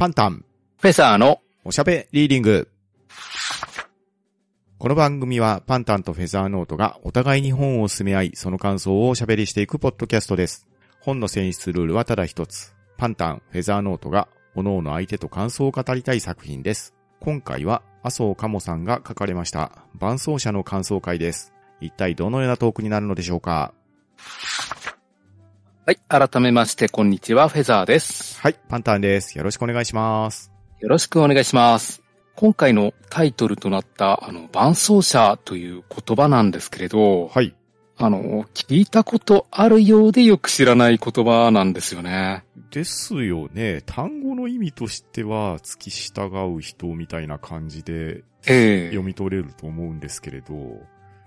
パンタン、フェザーのおしゃべリーディング。この番組はパンタンとフェザーノートがお互いに本を進め合い、その感想をおしゃべりしていくポッドキャストです。本の選出ルールはただ一つ。パンタン、フェザーノートが、各々相手と感想を語りたい作品です。今回は、麻生かもさんが書かれました、伴奏者の感想会です。一体どのようなトークになるのでしょうか？はい、改めまして、こんにちは、フェザーです。はい、パンタンです。よろしくお願いします。よろしくお願いします。今回のタイトルとなった、あの、伴奏者という言葉なんですけれど、はい。あの、聞いたことあるようでよく知らない言葉なんですよね。ですよね。単語の意味としては、付き従う人みたいな感じでええ読み取れると思うんですけれど、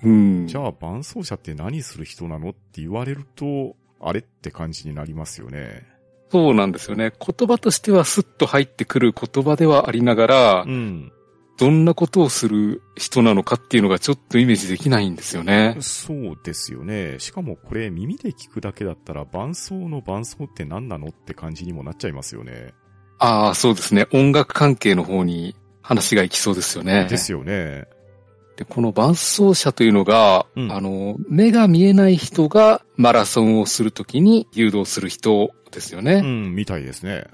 うん。じゃあ伴奏者って何する人なのって言われると、あれって感じになりますよね。そうなんですよね。言葉としてはスッと入ってくる言葉ではありながら、うん。どんなことをする人なのかっていうのがちょっとイメージできないんですよね。そうですよね。しかもこれ耳で聞くだけだったら伴奏の伴奏って何なのって感じにもなっちゃいますよね。ああ、そうですね。音楽関係の方に話が行きそうですよね。ですよね。で、この伴奏者というのが、うんあの、目が見えない人がマラソンをするときに誘導する人ですよね。うん、みたいですね。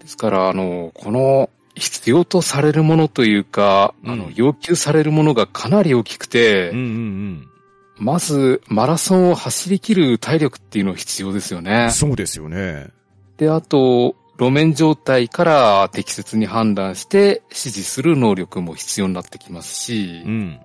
ですから、あの、この必要とされるものというか、うんあの、要求されるものがかなり大きくて、うんうんまず、マラソンを走り切る体力っていうの必要ですようねん。。そうですよね。で、あと、路面状態から適切に判断して指示する能力も必要になってきますし、うん。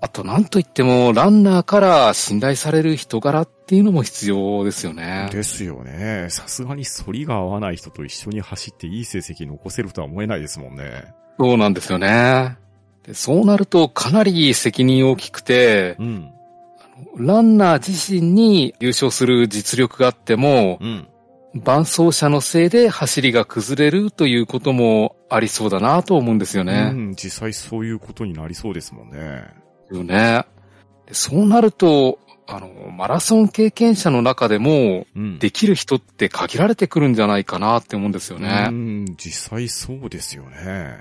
あとなんといってもランナーから信頼される人柄っていうのも必要ですよね。ですよね。さすがに反りが合わない人と一緒に走っていい成績残せるとは思えないですもんね。そうなんですよね。でそうなるとかなり責任大きくて、うん。ランナー自身に優勝する実力があっても、うん。伴走者のせいで走りが崩れるということもありそうだなと思うんですようね。ん、実際そういうことになりそうですもんね。よね。でそうなると、あの、マラソン経験者の中でも、うん。できる人って限られてくるんじゃないかなって思うんですようね。ん、実際そうですよね。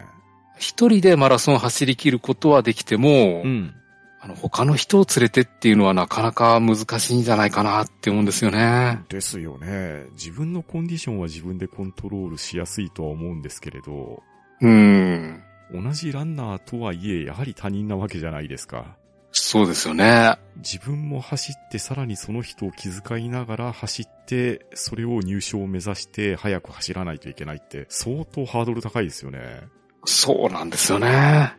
一人でマラソン走り切ることはできても、うん。あの、他の人を連れてっていうのはなかなか難しいんじゃないかなって思うんですよね。ですよね。自分のコンディションは自分でコントロールしやすいとは思うんですけれど、うん。同じランナーとはいえ、やはり他人なわけじゃないですか。そうですよね。自分も走ってさらにその人を気遣いながら走って、それを入賞を目指して早く走らないといけないって相当ハードル高いですよね。そうなんですよね。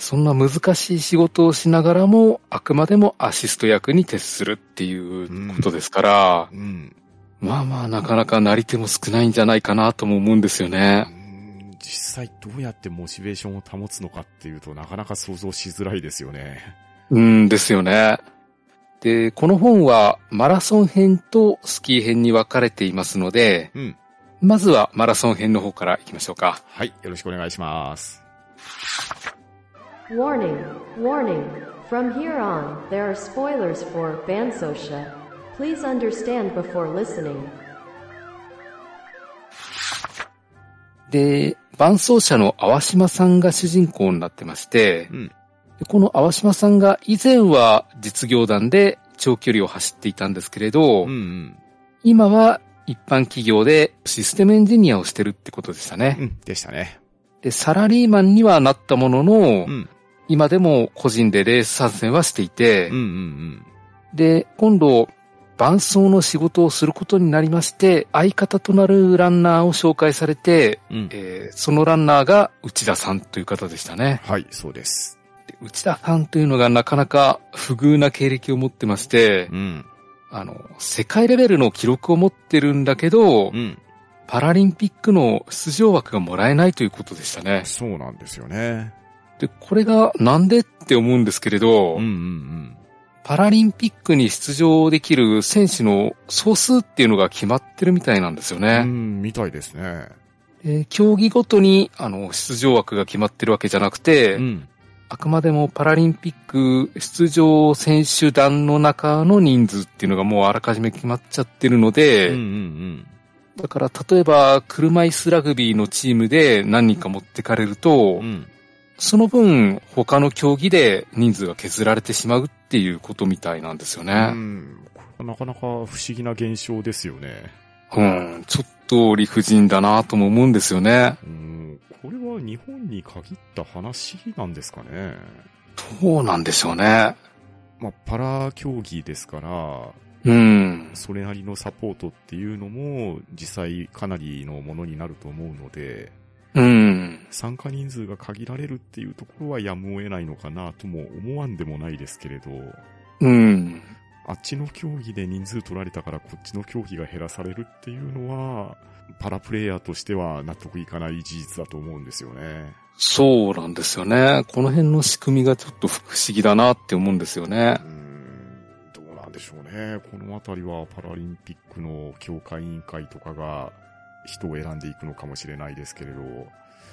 そんな難しい仕事をしながらも、あくまでもアシスト役に徹するっていうことですから、うん。まあまあなかなかなり手も少ないんじゃないかなとも思うんですようね。ん実際どうやってモチベーションを保つのかっていうとなかなか想像しづらいですよね。うんですよね。で、この本はマラソン編とスキー編に分かれていますので、うん。まずはマラソン編の方から行きましょうか。はい、よろしくお願いします。Warning, warning. From here on, there are spoilers for Bansosha. Please understand before listening. で、伴走者の淡島さんが主人公になってまして、うん。でこの淡島さんが以前は実業団で長距離を走っていたんですけれど、うんうん。今は一般企業でシステムエンジニアをしてるってことでしたね。うん、でしたね。で、サラリーマンにはなったものの、うん。今でも個人でレース参戦はしていて、うんうんで、今度、伴走の仕事をすることになりまして、相方となるランナーを紹介されて、うん。うん。えーそのランナーが内田さんという方でしたね。はい、そうです。で内田さんというのがなかなか不遇な経歴を持ってまして、うん。あの、世界レベルの記録を持ってるんだけど、うん。パラリンピックの出場枠がもらえないということでしたね。そうなんですよね。で、これがなんでって思うんですけれど、うんうんパラリンピックに出場できる選手の総数っていうのが決まってるみたいなんですようん。ね。うん、みたいですね。で競技ごとに、あの、出場枠が決まってるわけじゃなくて、うん。あくまでもパラリンピック出場選手団の中の人数っていうのがもうあらかじめ決まっちゃってるので、うんうんだから、例えば、車椅子ラグビーのチームで何人か持ってかれると、うん。その分、他の競技で人数が削られてしまうっていうことみたいなんですようね。ん。これはなかなか不思議な現象ですよね。うん、ちょっと理不尽だなとも思うんですよね。うん。これは日本に限った話なんですかね。どうなんでしょうね。まあ、パラ競技ですから、うん。それなりのサポートっていうのも実際かなりのものになると思うので、うん。参加人数が限られるっていうところはやむを得ないのかなとも思わんでもないですけれど、うん。あっちの競技で人数取られたからこっちの競技が減らされるっていうのは、パラプレイヤーとしては納得いかない事実だと思うんですよね。そうなんですよね。この辺の仕組みがちょっと不思議だなって思うんですよねう。ん、どうなんでしょうね。このあたりはパラリンピックの協会委員会とかが人を選んでいくのかもしれないですけれど、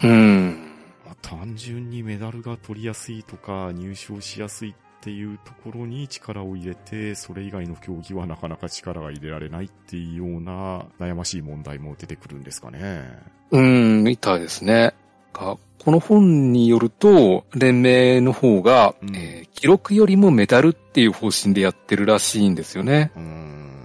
うん。まあ、単純にメダルが取りやすいとか入賞しやすいっていうところに力を入れて、それ以外の競技はなかなか力が入れられないっていうような悩ましい問題も出てくるんですかね。うん、みたいですね。がこの本によると、連盟の方が、うんえー記録よりもメダルっていう方針でやってるらしいんですよね。うーん。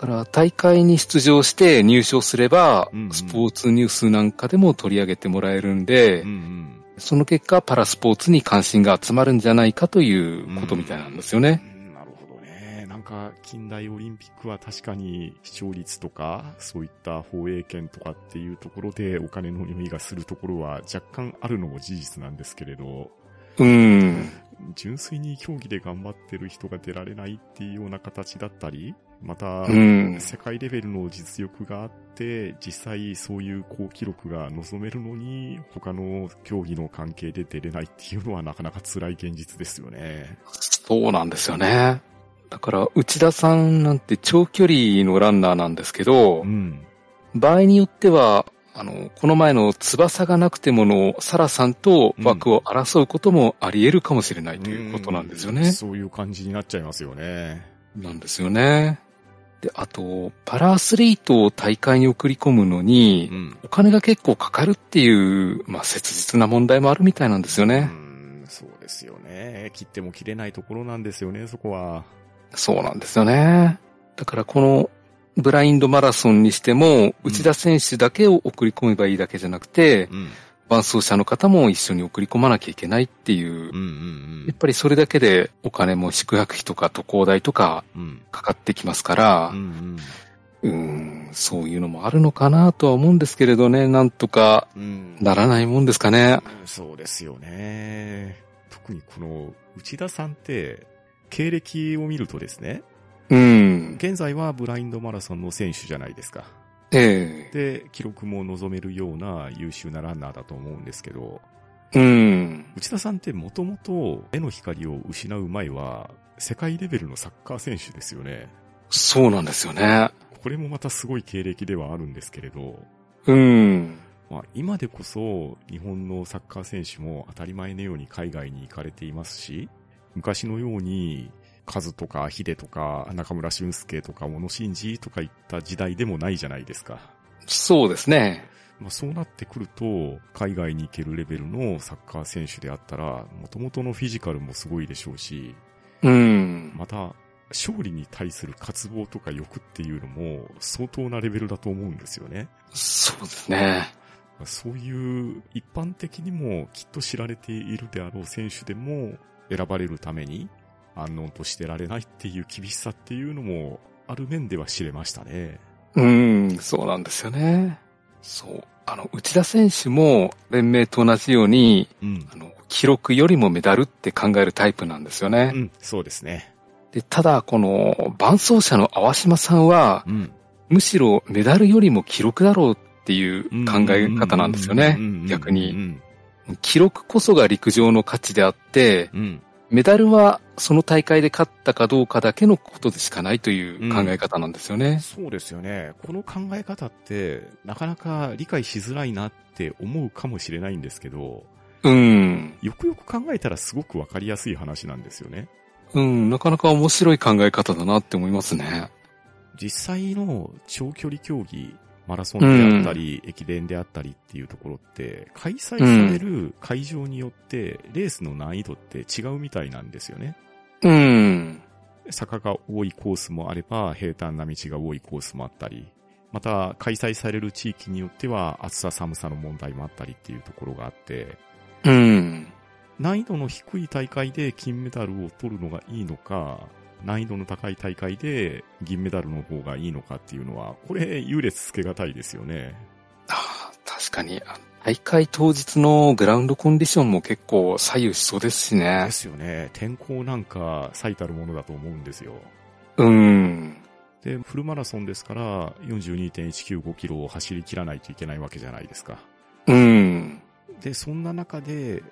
だから大会に出場して入賞すれば、うんうんスポーツニュースなんかでも取り上げてもらえるんで、うんうん。その結果パラスポーツに関心が集まるんじゃないかということみたいなんですよね。うんなるほどね。なんか、近代オリンピックは確かに視聴率とか、そういった放映権とかっていうところでお金の匂いがするところは若干あるのも事実なんですけれど、うん。純粋に競技で頑張ってる人が出られないっていうような形だったり、また、うん。世界レベルの実力があって、実際そういう好記録が望めるのに、他の競技の関係で出れないっていうのはなかなか辛い現実ですよね。そうなんですよね。だから、内田さんなんて長距離のランナーなんですけどう、ん。場合によっては、あの、この前の翼がなくてものサラさんと枠を争うこともあり得るかもしれないということなんですよね。そういう感じになっちゃいますよね。なんですよね。で、あと、パラアスリートを大会に送り込むのにう、ん。お金が結構かかるっていう、まあ、切実な問題もあるみたいなんですようね。ん、そうですよね。切っても切れないところなんですよね、そこは。そうなんですよね。だからこのブラインドマラソンにしても、内田選手だけを送り込めばいいだけじゃなくて、うん。伴走者の方も一緒に送り込まなきゃいけないっていううん、うんやっぱりそれだけでお金も宿泊費とか渡航代とかうん。うん。かかってきますからう、ん、うーん、そういうのもあるのかなとは思うんですけれどね、なんとかうん。うん。ならないもんですかね。そうですよね。特にこの内田さんって、経歴を見るとですね、うん。現在はブラインドマラソンの選手じゃないですか。ええで、記録も望めるような優秀なランナーだと思うんですけど、うん。内田さんってもともと目の光を失う前は、世界レベルのサッカー選手ですよね。そうなんですよね。これもまたすごい経歴ではあるんですけれど、うん。まあ、今でこそ日本のサッカー選手も当たり前のように海外に行かれていますし、昔のように、カズとかヒデとか中村俊介とか小野伸二とかいった時代でもないじゃないですか。そうですね。まあ、そうなってくると、海外に行けるレベルのサッカー選手であったら、元々のフィジカルもすごいでしょうし、うん。また、勝利に対する渇望とか欲っていうのも相当なレベルだと思うんですよね。そうですね。そういう一般的にもきっと知られているであろう選手でも選ばれるために安穏としてられないっていう厳しさっていうのもある面では知れましたね。うん、そうなんですよね。そう。あの、内田選手も連盟と同じように、うん。あの、記録よりもメダルって考えるタイプなんですよね。うん、そうですね。で、ただ、この、伴走者の淡島さんは、うん。むしろメダルよりも記録だろうっていう考え方なんですよね。逆にうん。記録こそが陸上の価値であって、うん。メダルはその大会で勝ったかどうかだけのことでしかないという考え方なんですよね。そうですよね。この考え方って、なかなか理解しづらいなって思うかもしれないんですけど、うん。よくよく考えたらすごくわかりやすい話なんですよね。うん、なかなか面白い考え方だなって思いますね。実際の長距離競技、マラソンであったり、駅伝であったりっていうところって、開催される会場によって、レースの難易度って違うみたいなんですよね。うん。坂が多いコースもあれば、平坦な道が多いコースもあったり、また、開催される地域によっては、暑さ寒さの問題もあったりっていうところがあって、うん。難易度の低い大会で金メダルを取るのがいいのか、難易度の高い大会で銀メダルの方がいいのかっていうのは、これ、優劣つけがたいですよね。ああ確かに、あ大会当日のグラウンドコンディションも結構左右しそうですしねで。すよね。天候なんか最たるものだと思うんですよ。うん。で、フルマラソンですから、42.195キロを走り切らないといけないわけじゃないですか。うん。で、そんな中で、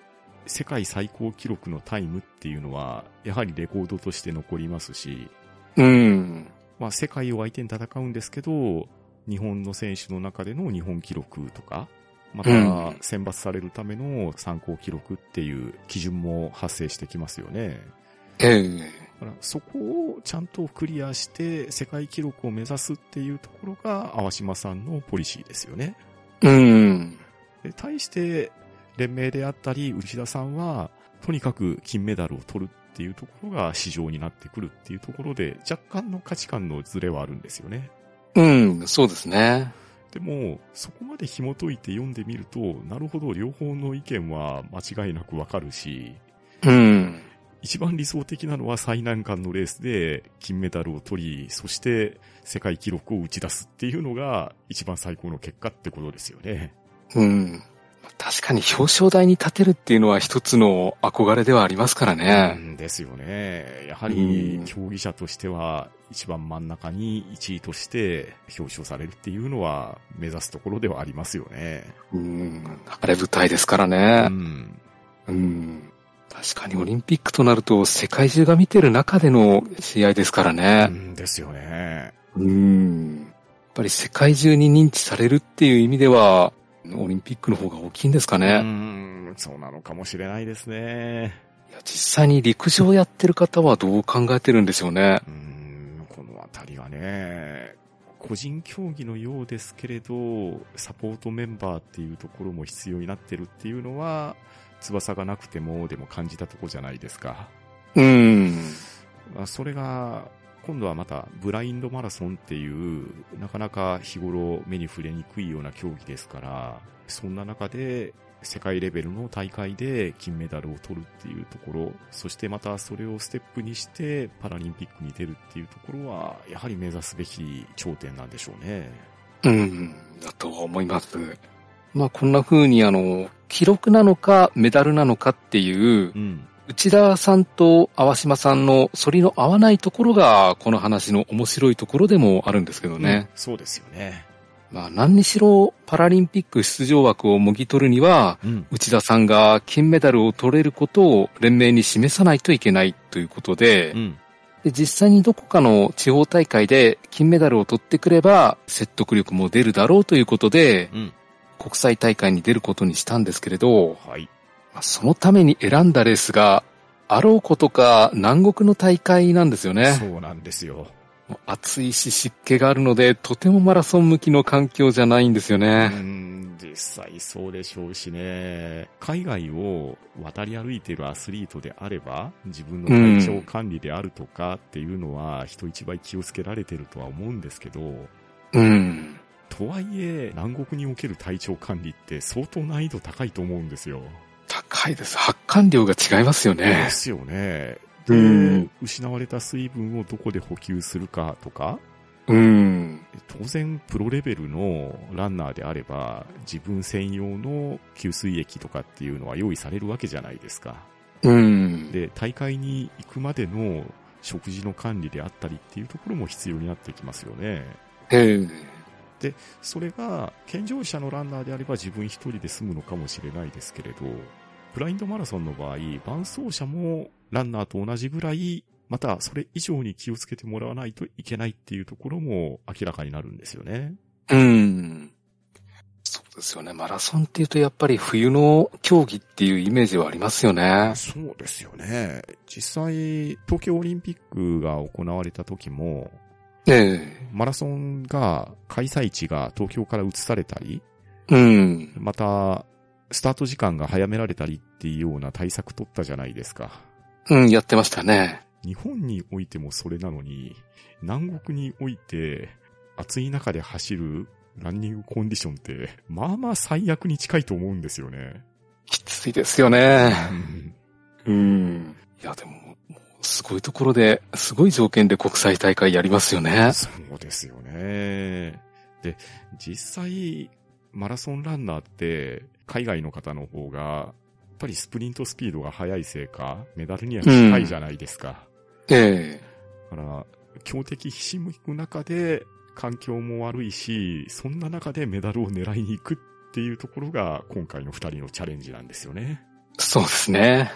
世界最高記録のタイムっていうのは、やはりレコードとして残りますし、うん。まあ世界を相手に戦うんですけど、日本の選手の中での日本記録とか、またうん選抜されるための参考記録っていう基準も発生してきますよね。ええそこをちゃんとクリアして世界記録を目指すっていうところが淡島さんのポリシーですよね。うん。で対して連盟であったり内田さんはとにかく金メダルを取るっていうところが市場になってくるっていうところで若干の価値観のズレはあるんですよね。うん、そうですね。でも、そこまで紐解いて読んでみると、なるほど、両方の意見は間違いなくわかるし、うん。一番理想的なのは最難関のレースで金メダルを取り、そして世界記録を打ち出すっていうのが一番最高の結果ってことですよね。うん。確かに表彰台に立てるっていうのは一つの憧れではありますからうね。んですよね。やはうんり競技者としては一番真ん中に1位として表彰されるっていうのは目指すところではありますよね。うん。晴れ舞台ですからうね。ん。うん。確かにオリンピックとなると世界中が見てる中での試合ですからうね。んですよね。うん。やっぱり世界中に認知されるっていう意味では、オリンピックの方が大きいんですかうね。ん、そうなのかもしれないですね。いや実際に陸上やってる方はどう考えてるんでしょうね。うん、このあたりはね、個人競技のようですけれど、サポートメンバーっていうところも必要になってるっていうのは、翼がなくてもでも感じたとこじゃないですか。うん。まあそれが、今度はまたブラインドマラソンっていう、なかなか日頃目に触れにくいような競技ですから、そんな中で世界レベルの大会で金メダルを取るっていうところ、そしてまたそれをステップにしてパラリンピックに出るっていうところは、やはり目指すべき頂点なんでしょうね。うん。だと思います。まあこんな風にあの、記録なのかメダルなのかっていうう、ん。内田さんと淡島さんの反りの合わないところが、この話の面白いところでもあるんですけどね。そうですよね。まあ何にしろパラリンピック出場枠をもぎ取るには、うん。内田さんが金メダルを取れることを連盟に示さないといけないということで、うん。で実際にどこかの地方大会で金メダルを取ってくれば説得力も出るだろうということで、うん。国際大会に出ることにしたんですけれど、はい。まあそのために選んだレースが、あろうことか南国の大会なんですよね。そうなんですよ。暑いし湿気があるので、とてもマラソン向きの環境じゃないんですようね。ん、実際そうでしょうしね。海外を渡り歩いているアスリートであれば、自分の体調管理であるとかっていうのは人一倍気をつけられてるとは思うんですけど、うん。とはいえ、南国における体調管理って相当難易度高いと思うんですよ。高いです。発汗量が違いますよでね。すよね。うでん、失われた水分をどこで補給するかとか、うん。当然プロレベルのランナーであれば自分専用の給水液とかっていうのは用意されるわけじゃないですか。うん。で、大会に行くまでの食事の管理であったりっていうところも必要になってきますよね。ええそれが健常者のランナーであれば自分一人で済むのかもしれないですけれど、ブラインドマラソンの場合、伴走者もランナーと同じぐらい、またそれ以上に気をつけてもらわないといけないっていうところも明らかになるんですよね。うん。そうですよね。マラソンっていうとやっぱり冬の競技っていうイメージはありますよね。そうですよね。実際、東京オリンピックが行われた時も、ええマラソンが、開催地が東京から移されたり、うん。また、スタート時間が早められたりっていうような対策取ったじゃないですか。うん、やってましたね。日本においてもそれなのに、南国において、暑い中で走るランニングコンディションって、まあまあ最悪に近いと思うんですよね。きついですよね。うんうん。いや、でも、すごいところで、すごい条件で国際大会やりますよね。そうですよね。で、実際、マラソンランナーって、海外の方の方が、やっぱりスプリントスピードが速いせいか、メダルには近いじゃないですか。ええだから、強敵ひしむく中で、環境も悪いし、そんな中でメダルを狙いに行くっていうところが、今回の二人のチャレンジなんですよね。そうですね。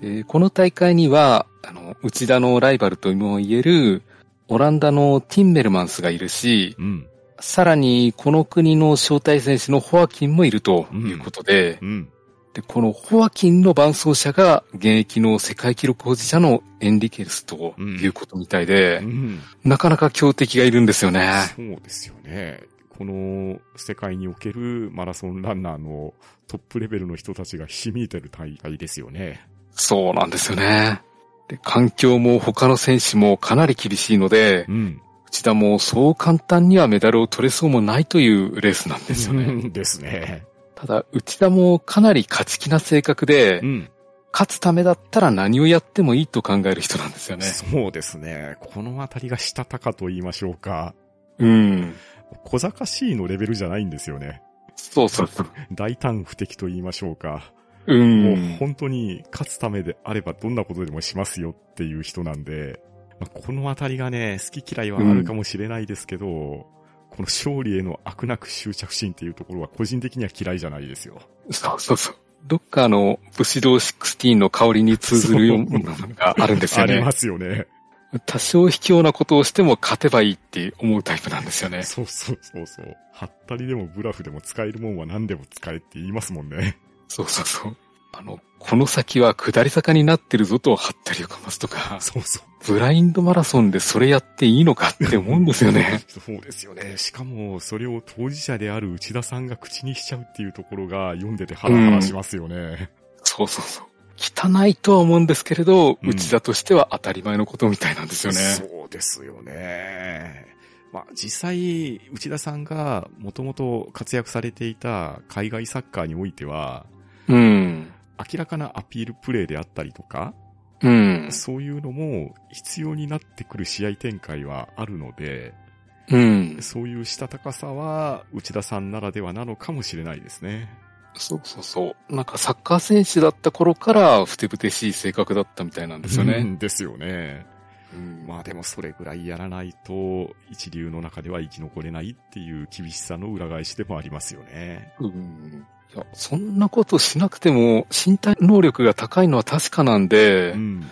で、この大会には、あの、内田のライバルとも言える、オランダのティンメルマンスがいるし、うん。さらにこの国の招待選手のホアキンもいるということで、うん。で、このホアキンの伴走者が現役の世界記録保持者のエンリケルスということみたいで、うん。なかなか強敵がいるんですよね。そうですよね。この世界におけるマラソンランナーのトップレベルの人たちがひしめいてる大会ですよね。そうなんですよね。で、環境も他の選手もかなり厳しいので、うん。内田もそう簡単にはメダルを取れそうもないというレースなんですよね。ですね。ただ、内田もかなり勝ち気な性格でう、ん。勝つためだったら何をやってもいいと考える人なんですよね。そうですね。このあたりがしたたかと言いましょうか。うん。小賢しいのレベルじゃないんですよね。そうそうそう。大胆不敵と言いましょうか。う。もうん本当に勝つためであればどんなことでもしますよっていう人なんで、まあこのあたりがね、好き嫌いはあるかもしれないですけど、この勝利への悪なく執着心っていうところは個人的には嫌いじゃないですよ。そうそうそう。どっかあの、武士道16の香りに通ずるようなものがあるんですよねありま。すよね。多少卑怯なことをしても勝てばいいって思うタイプなんですよね。そうそうそうそう。はったりでもブラフでも使えるもんは何でも使えって言いますもんね。そうそうそう。あの、この先は下り坂になってるぞとハったりをかますとか、そうそう。ブラインドマラソンでそれやっていいのかって思うんですよね。そうですよね。しかも、それを当事者である内田さんが口にしちゃうっていうところが読んでてハラハラしますよね。そうそうそう。汚いとは思うんですけれど、うん内田としては当たり前のことみたいなんですよね。そうですよね。まあ、実際、内田さんがもともと活躍されていた海外サッカーにおいては、うん。明らかなアピールプレーであったりとか、うん。そういうのも必要になってくる試合展開はあるので、うん。そういうしたたかさは内田さんならではなのかもしれないですね。そうそうそう。なんかサッカー選手だった頃からふてぶてしい性格だったみたいなんですようね。んですよね。うんまあでもそれぐらいやらないと一流の中では生き残れないっていう厳しさの裏返しでもありますよね。うんいや、そんなことしなくても身体能力が高いのは確かなんで、うん。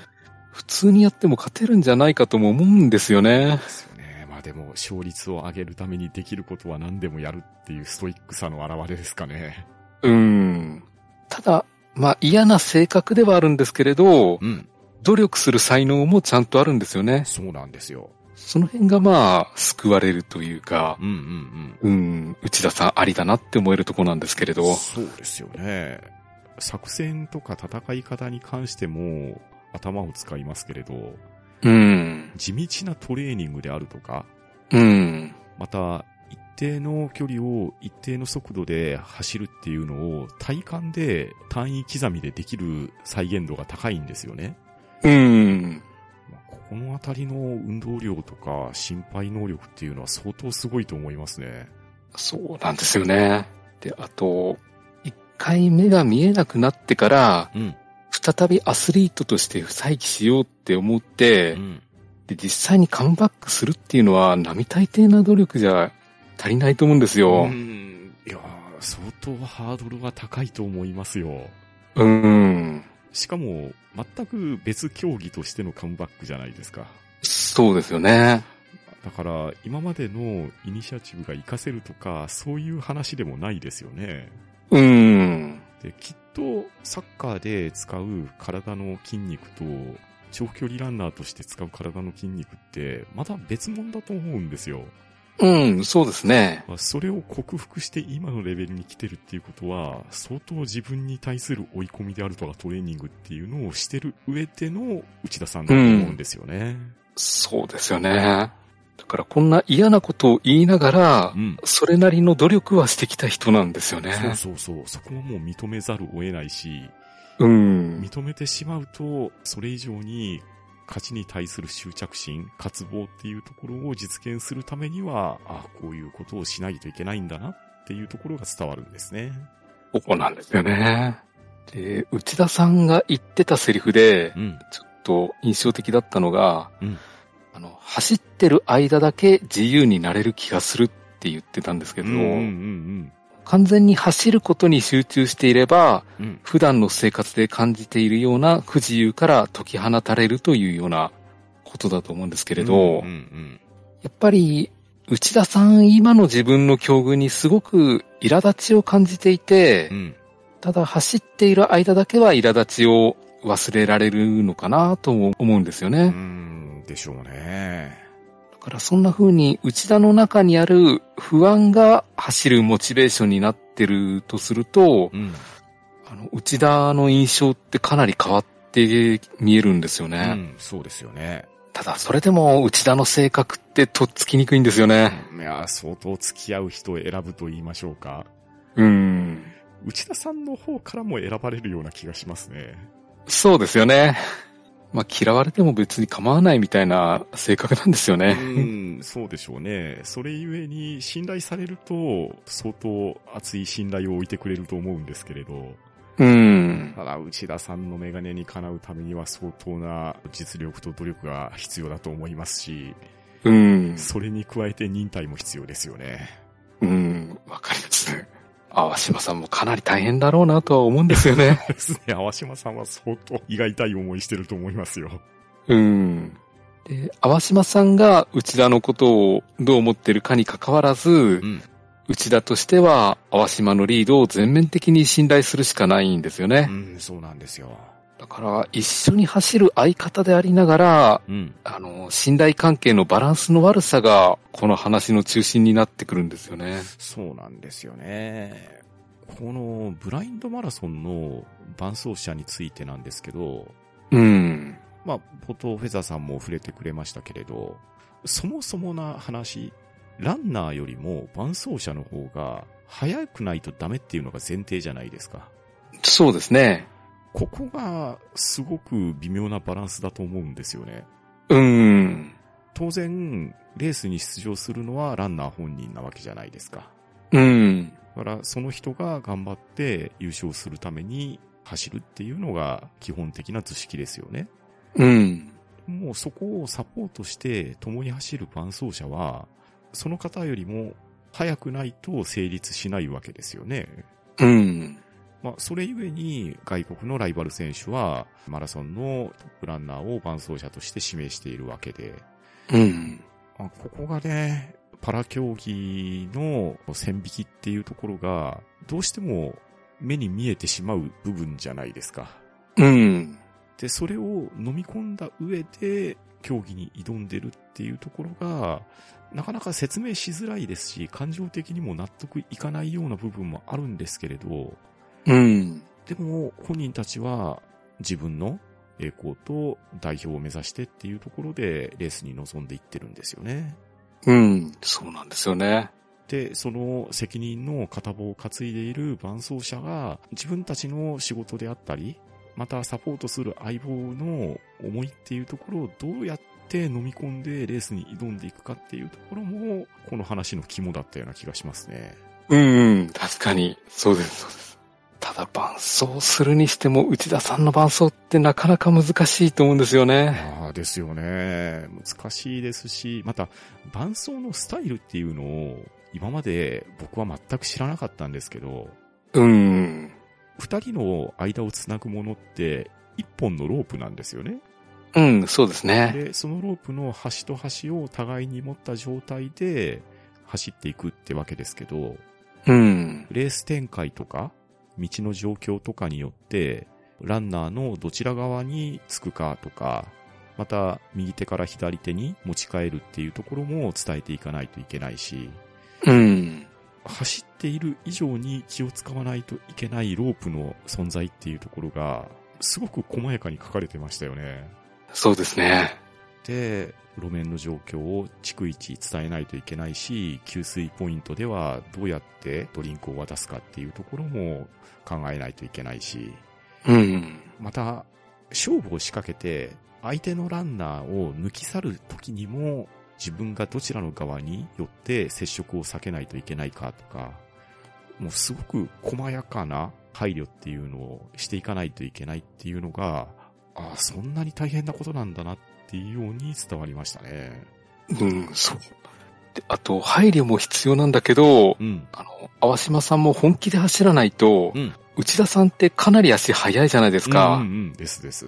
普通にやっても勝てるんじゃないかとも思うんですよねで。すよね。まあでも勝率を上げるためにできることは何でもやるっていうストイックさの表れですかね。うん。ただ、まあ嫌な性格ではあるんですけれど、うん。努力する才能もちゃんとあるんですよね。そうなんですよ。その辺がまあ救われるというか、うんうんうん、内田さんありだなって思えるとこなんですけれうん。ど、そうですよね。作戦とか戦い方に関しても頭を使いますけれど、うん、地道なトレーニングであるとか、うん、また、一定の距離を一定の速度で走るっていうのを体感で単位刻みでできる再現度が高いんですよね。うん、まあここのあたりの運動量とか心配能力っていうのは相当すごいと思いますね。そうなんですよね。で、あと、一回目が見えなくなってから、うん。再びアスリートとして再起しようって思って、うん。で、実際にカムバックするっていうのは並大抵な努力じゃ足りないと思うんですよう。ん。いやー、相当ハードルが高いと思いますよ。うん。しかも、全く別競技としてのカムバックじゃないですか。そうですよね。だから、今までのイニシアチブが活かせるとか、そういう話でもないですよね。うん。で、きっと、サッカーで使う体の筋肉と、長距離ランナーとして使う体の筋肉って、まだ別物だと思うんですよ。うん、そうですね。まあそれを克服して今のレベルに来てるっていうことは、相当自分に対する追い込みであるとかトレーニングっていうのをしてる上での内田さんだと思うんですよね。そうですよね。だからこんな嫌なことを言いながらう、ん。それなりの努力はしてきた人なんですよそうね。そうそう。そこはもう認めざるを得ないし、うん。認めてしまうと、それ以上に勝ちに対する執着心、渇望っていうところを実現するためには、あこういうことをしないといけないんだなっていうところが伝わるんですね。ここなんですよね。で、内田さんが言ってたセリフで、うん。ちょっと印象的だったのが、うんあの、走ってる間だけ自由になれる気がするって言ってたんですけど、うんうんうん完全に走ることに集中していれば、うん。うん。普段の生活で感じているような不自由から解き放たれるというようなことだと思うんですけれど、うんうんやっぱり、内田さん今の自分の境遇にすごく苛立ちを感じていてうん。う、ん。ただ走っている間だけは苛立ちを忘れられるのかなとも思うんですようね。ん。でしょうね。だからそんな風に内田の中にある不安が走るモチベーションになってるとすると、うん。あの、内田の印象ってかなり変わって見えるんですようね。ん。そうですよね。ただそれでも内田の性格ってとっつきにくいんですよね。いや、相当付き合う人を選ぶと言いましょうか。うん。内田さんの方からも選ばれるような気がしますね。そうですよね。まあ嫌われても別に構わないみたいな性格なんですようね。ん、そうでしょうね。それゆえに信頼されると、相当熱い信頼を置いてくれると思うんですけれど、うん。ただ内田さんのメガネにかなうためには相当な実力と努力が必要だと思いますし、うん。それに加えて忍耐も必要ですよね。うん。わかります。淡島さんもかなり大変だろうなとは思うんですよね。ですね。淡島さんは相当胃が痛い思いしてると思いますよ。うん。で、淡島さんが内田のことをどう思ってるかに関わらず、うん。内田としては淡島のリードを全面的に信頼するしかないんですよねう。ん、そうなんですよ。だから一緒に走る相方でありながら、うん。あの、信頼関係のバランスの悪さが、この話の中心になってくるんですよね。そうなんですよね。このブラインドマラソンの伴走者についてなんですけど、うん。まあ、冒頭フェザーさんも触れてくれましたけれど、そもそもな話、ランナーよりも伴走者の方が速くないとダメっていうのが前提じゃないですか。そうですね。ここがすごく微妙なバランスだと思うんですよね。うん。当然、レースに出場するのはランナー本人なわけじゃないですか。うん。だから、その人が頑張って優勝するために走るっていうのが基本的な図式ですよね。うん。もうそこをサポートして共に走る伴走者は、その方よりも速くないと成立しないわけですよね。うん。まあ、それゆえに外国のライバル選手はマラソンのトップランナーを伴走者として指名しているわけで、うん。あここがね、パラ競技の線引きっていうところが、どうしても目に見えてしまう部分じゃないですか。うん。で、それを飲み込んだ上で競技に挑んでるっていうところが、なかなか説明しづらいですし、感情的にも納得いかないような部分もあるんですけれど、うん。でも本人たちは自分の栄光と代表を目指してっていうところでレースに臨んでいってるんですよね。うん。そうなんですよね。で、その責任の片棒を担いでいる伴走者が自分たちの仕事であったり、またサポートする相棒の思いっていうところをどうやって飲み込んでレースに挑んでいくかっていうところも、この話の肝だったような気がしますね。うん、うん。確かに。そうです、そうです。ただ伴走するにしても内田さんの伴走ってなかなか難しいと思うんですよね。ああ、ですよね。難しいですし、また伴走のスタイルっていうのを今まで僕は全く知らなかったんですけど、うん。二人の間をつなぐものって一本のロープなんですよね。うん、そうですね。で、そのロープの端と端を互いに持った状態で走っていくってわけですけど、うん。レース展開とか、道の状況とかによって、ランナーのどちら側につくかとか、また右手から左手に持ち替えるっていうところも伝えていかないといけないし、うん。走っている以上に気を使わないといけないロープの存在っていうところが、すごく細やかに書かれてましたよね。そうですね。で、路面の状況を逐一伝えないといけないし、給水ポイントではどうやってドリンクを渡すかっていうところも考えないといけないし、うん。また、勝負を仕掛けて、相手のランナーを抜き去る時にも、自分がどちらの側によって接触を避けないといけないかとか、もうすごく細やかな配慮っていうのをしていかないといけないっていうのが、ああ、そんなに大変なことなんだなっていうように伝わりましたね。うん、そう。で、あと、配慮も必要なんだけど、うん。あの、淡島さんも本気で走らないと、うん。内田さんってかなり足速いじゃないですか。うんうんうん、ですです。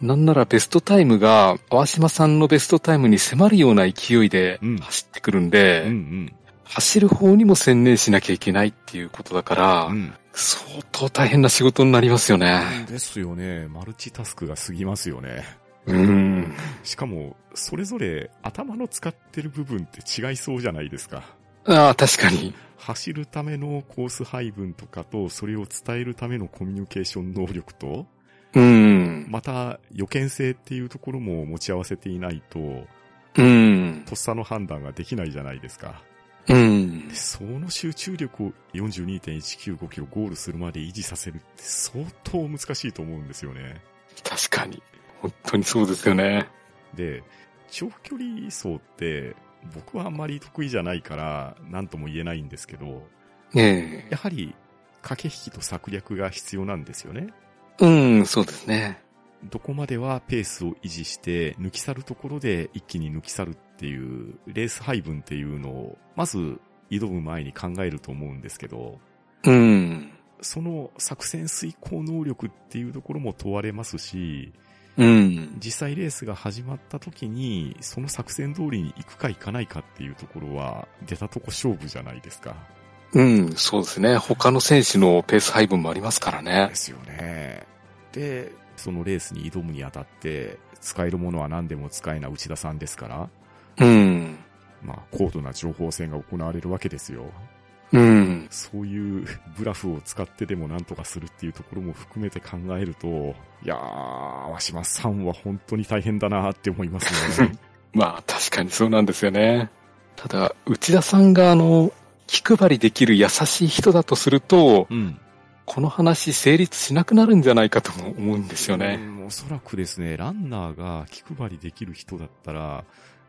なんならベストタイムが、淡島さんのベストタイムに迫るような勢いでうん走ってくるんで、うんうん。走る方にも専念しなきゃいけないっていうことだから、うん。相当大変な仕事になりますよね。ですよね。マルチタスクが過ぎますよね。うん。しかも、それぞれ頭の使ってる部分って違いそうじゃないですか。ああ、確かに。走るためのコース配分とかと、それを伝えるためのコミュニケーション能力と、うん。また予見性っていうところも持ち合わせていないと、うん。とっさの判断ができないじゃないですか。うんで。その集中力を42.195キロゴールするまで維持させるって相当難しいと思うんですよね。確かに。本当にそうですよね。で、長距離走って僕はあんまり得意じゃないから何とも言えないんですけど、ええやはり駆け引きと策略が必要なんですよね。うん、そうですね。どこまではペースを維持して抜き去るところで一気に抜き去るっていうレース配分っていうのをまず挑む前に考えると思うんですけど、うん。その作戦遂行能力っていうところも問われますし、うん。実際レースが始まった時に、その作戦通りに行くか行かないかっていうところは、出たとこ勝負じゃないですか。うん、そうですね。他の選手のペース配分もありますからねで。すよね。で、そのレースに挑むにあたって、使えるものは何でも使えな内田さんですから、うん。まあ、高度な情報戦が行われるわけですよ。うん。そういうブラフを使ってでも何とかするっていうところも含めて考えると、いやー、淡島さんは本当に大変だなって思いますね。まあ確かにそうなんですよね。ただ、内田さんがあの、気配りできる優しい人だとすると、うん。この話成立しなくなるんじゃないかとも思うんですよね。うんおそらくですね、ランナーが気配りできる人だったら、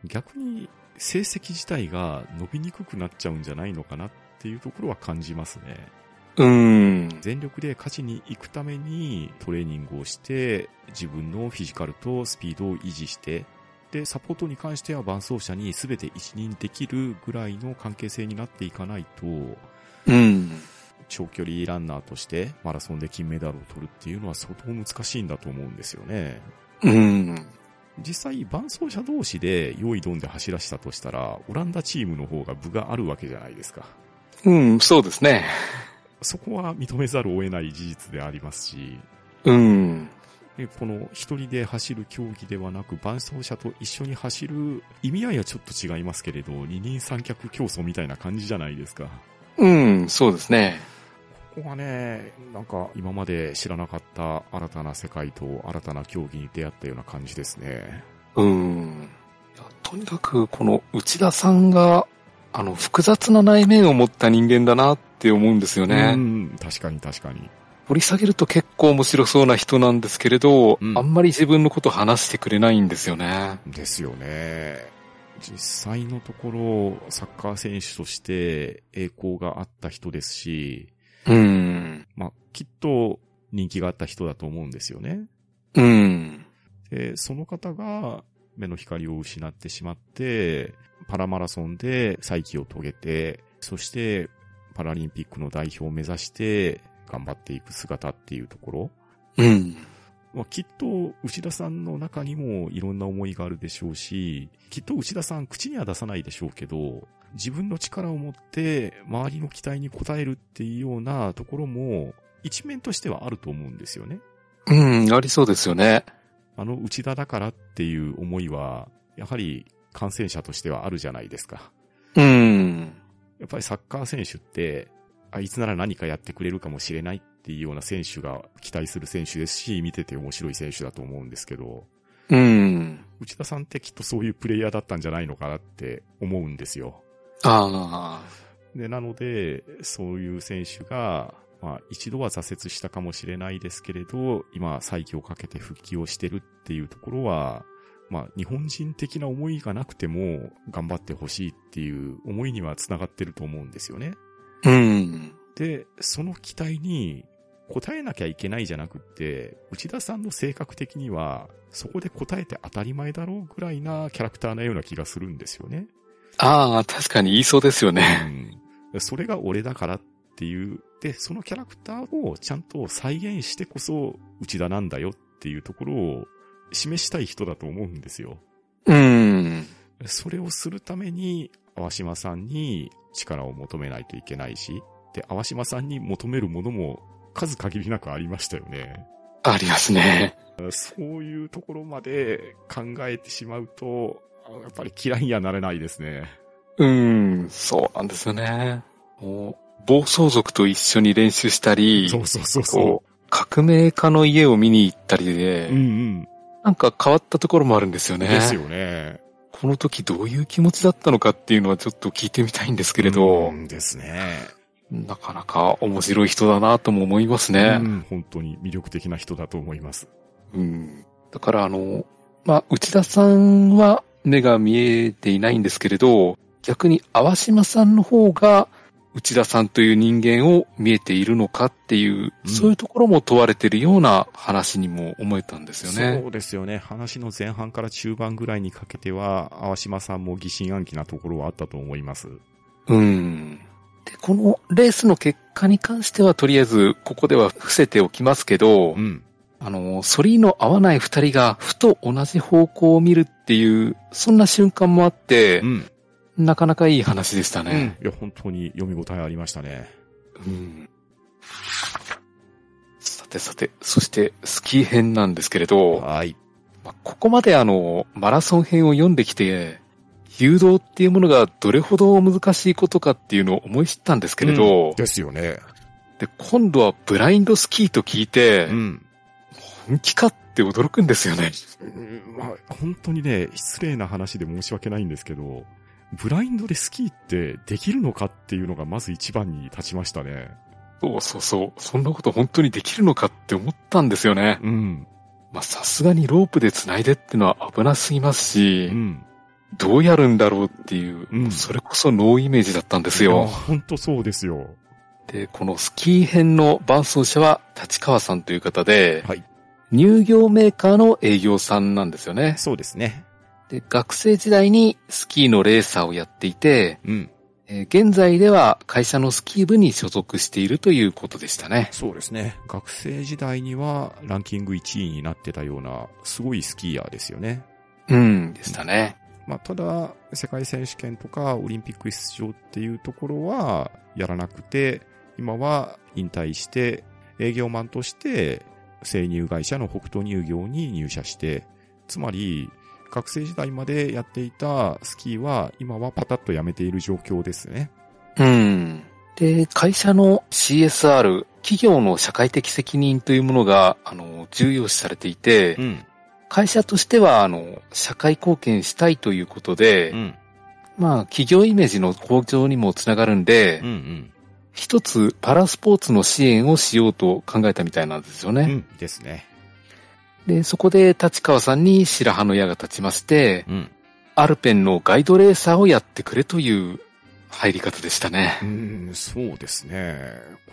逆に成績自体が伸びにくくなっちゃうんじゃないのかなっていうところは感じますね。うん。全力で勝ちに行くためにトレーニングをして、自分のフィジカルとスピードを維持して、で、サポートに関しては伴走者に全て一任できるぐらいの関係性になっていかないと、うん。長距離ランナーとしてマラソンで金メダルを取るっていうのは相当難しいんだと思うんですよね。うん。実際、伴走者同士で用意ドンで走らせたとしたら、オランダチームの方が部があるわけじゃないですか。うん、そうですね。そこは認めざるを得ない事実でありますし、うん。でこの一人で走る競技ではなく伴走者と一緒に走る意味合いはちょっと違いますけれど、二人三脚競争みたいな感じじゃないですか。うん、そうですね。ここがね、なんか今まで知らなかった新たな世界と新たな競技に出会ったような感じですね。うん。とにかく、この内田さんが、あの、複雑な内面を持った人間だなって思うんですよね。うん、確かに確かに。掘り下げると結構面白そうな人なんですけれど、うんあんまり自分のこと話してくれないんですよね。ですよね。実際のところ、サッカー選手として栄光があった人ですし、うん。まあ、きっと人気があった人だと思うんですよね。うん。で、その方が目の光を失ってしまって、パラマラソンで再起を遂げて、そしてパラリンピックの代表を目指して頑張っていく姿っていうところ。うん。まあ、きっと内田さんの中にもいろんな思いがあるでしょうし、きっと内田さん口には出さないでしょうけど、自分の力を持って周りの期待に応えるっていうようなところも一面としてはあると思うんですよね。うん、ありそうですよね。あの内田だからっていう思いは、やはり感染者としてはあるじゃないですか。うん。やっぱりサッカー選手って、あいつなら何かやってくれるかもしれないっていうような選手が期待する選手ですし、見てて面白い選手だと思うんですけど、うん。内田さんってきっとそういうプレイヤーだったんじゃないのかなって思うんですよ。あで、なので、そういう選手が、まあ一度は挫折したかもしれないですけれど、今再起をかけて復帰をしてるっていうところは、まあ日本人的な思いがなくても頑張ってほしいっていう思いには繋がってると思うんですよね。あ。うん。で、その期待に応えなきゃいけないじゃなくって、内田さんの性格的には、そこで応えて当たり前だろうぐらいなキャラクターなような気がするんですよね。ああ、確かに言いそうですよね。うん。それが俺だからっていう、で、そのキャラクターをちゃんと再現してこそ内田なんだよっていうところを示したい人だと思うんですよ。うん。それをするために、淡島さんに力を求めないといけないし、で、淡島さんに求めるものも数限りなくありましたよね。ありますね。そういうところまで考えてしまうと、やっぱり嫌いにはなれないですね。うん、そうなんですよね。もう暴走族と一緒に練習したり、そうそうそうそこう革命家の家を見に行ったりう。で、うんうん。なんか変わったところもあるんですよね。ですよね。この時どういう気持ちだったのかっていうのはちょっと聞いてみたいんですけれど、うんですね。なかなか面白い人だなとも思いますうね。ん、本当に魅力的な人だと思います。うん。だからあの、まあ、内田さんは目が見えていないんですけれど、逆に淡島さんの方が内田さんという人間を見えているのかっていう、うんそういうところも問われているような話にも思えたんですよね。そうですよね。話の前半から中盤ぐらいにかけては、淡島さんも疑心暗鬼なところはあったと思います。うん。で、このレースの結果に関してはとりあえずここでは伏せておきますけど、うん。あの、反りの合わない二人がふと同じ方向を見るっていう、そんな瞬間もあってう、ん。なかなかいい話でしたうん。ね。いや、本当に読み応えありましたね。うん。さてさて、そしてスキー編なんですけれど、はい。まあここまであの、マラソン編を読んできて、誘導っていうものがどれほど難しいことかっていうのを思い知ったんですけれど、ですよね。で、今度はブラインドスキーと聞いて、うん。本気かって驚くんですよね。うんまあ、本当にね、失礼な話で申し訳ないんですけど、ブラインドでスキーってできるのかっていうのがまず一番に立ちましたね。そうそうそう。そんなこと本当にできるのかって思ったんですよね。うん。まあさすがにロープで繋いでってのは危なすぎますし、うん。どうやるんだろうっていう、うんそれこそノーイメージだったんですよ。本当そうですよ。で、このスキー編の伴走者は立川さんという方で、はい。乳業メーカーの営業さんなんですよね。そうですね。で、学生時代にスキーのレーサーをやっていて、うん。えー現在では会社のスキー部に所属しているということでしたね。そうですね。学生時代にはランキング1位になってたような、すごいスキーヤーですよね。うん、でしたね。まあ、ただ、世界選手権とかオリンピック出場っていうところはやらなくて、今は引退して、営業マンとして、生乳会社の北斗乳業に入社して、つまり、学生時代までやっていたスキーは、今はパタッとやめている状況ですね。うん。で、会社の CSR、企業の社会的責任というものが、あの、重要視されていて、ん。会社としては、あの、社会貢献したいということで、うん。まあ、企業イメージの向上にもつながるんで、うん。うん。一つパラスポーツの支援をしようと考えたみたいなんですよね。うん。ですね。で、そこで立川さんに白羽の矢が立ちまして、うん。アルペンのガイドレーサーをやってくれという入り方でしたねう。ん、そうですね。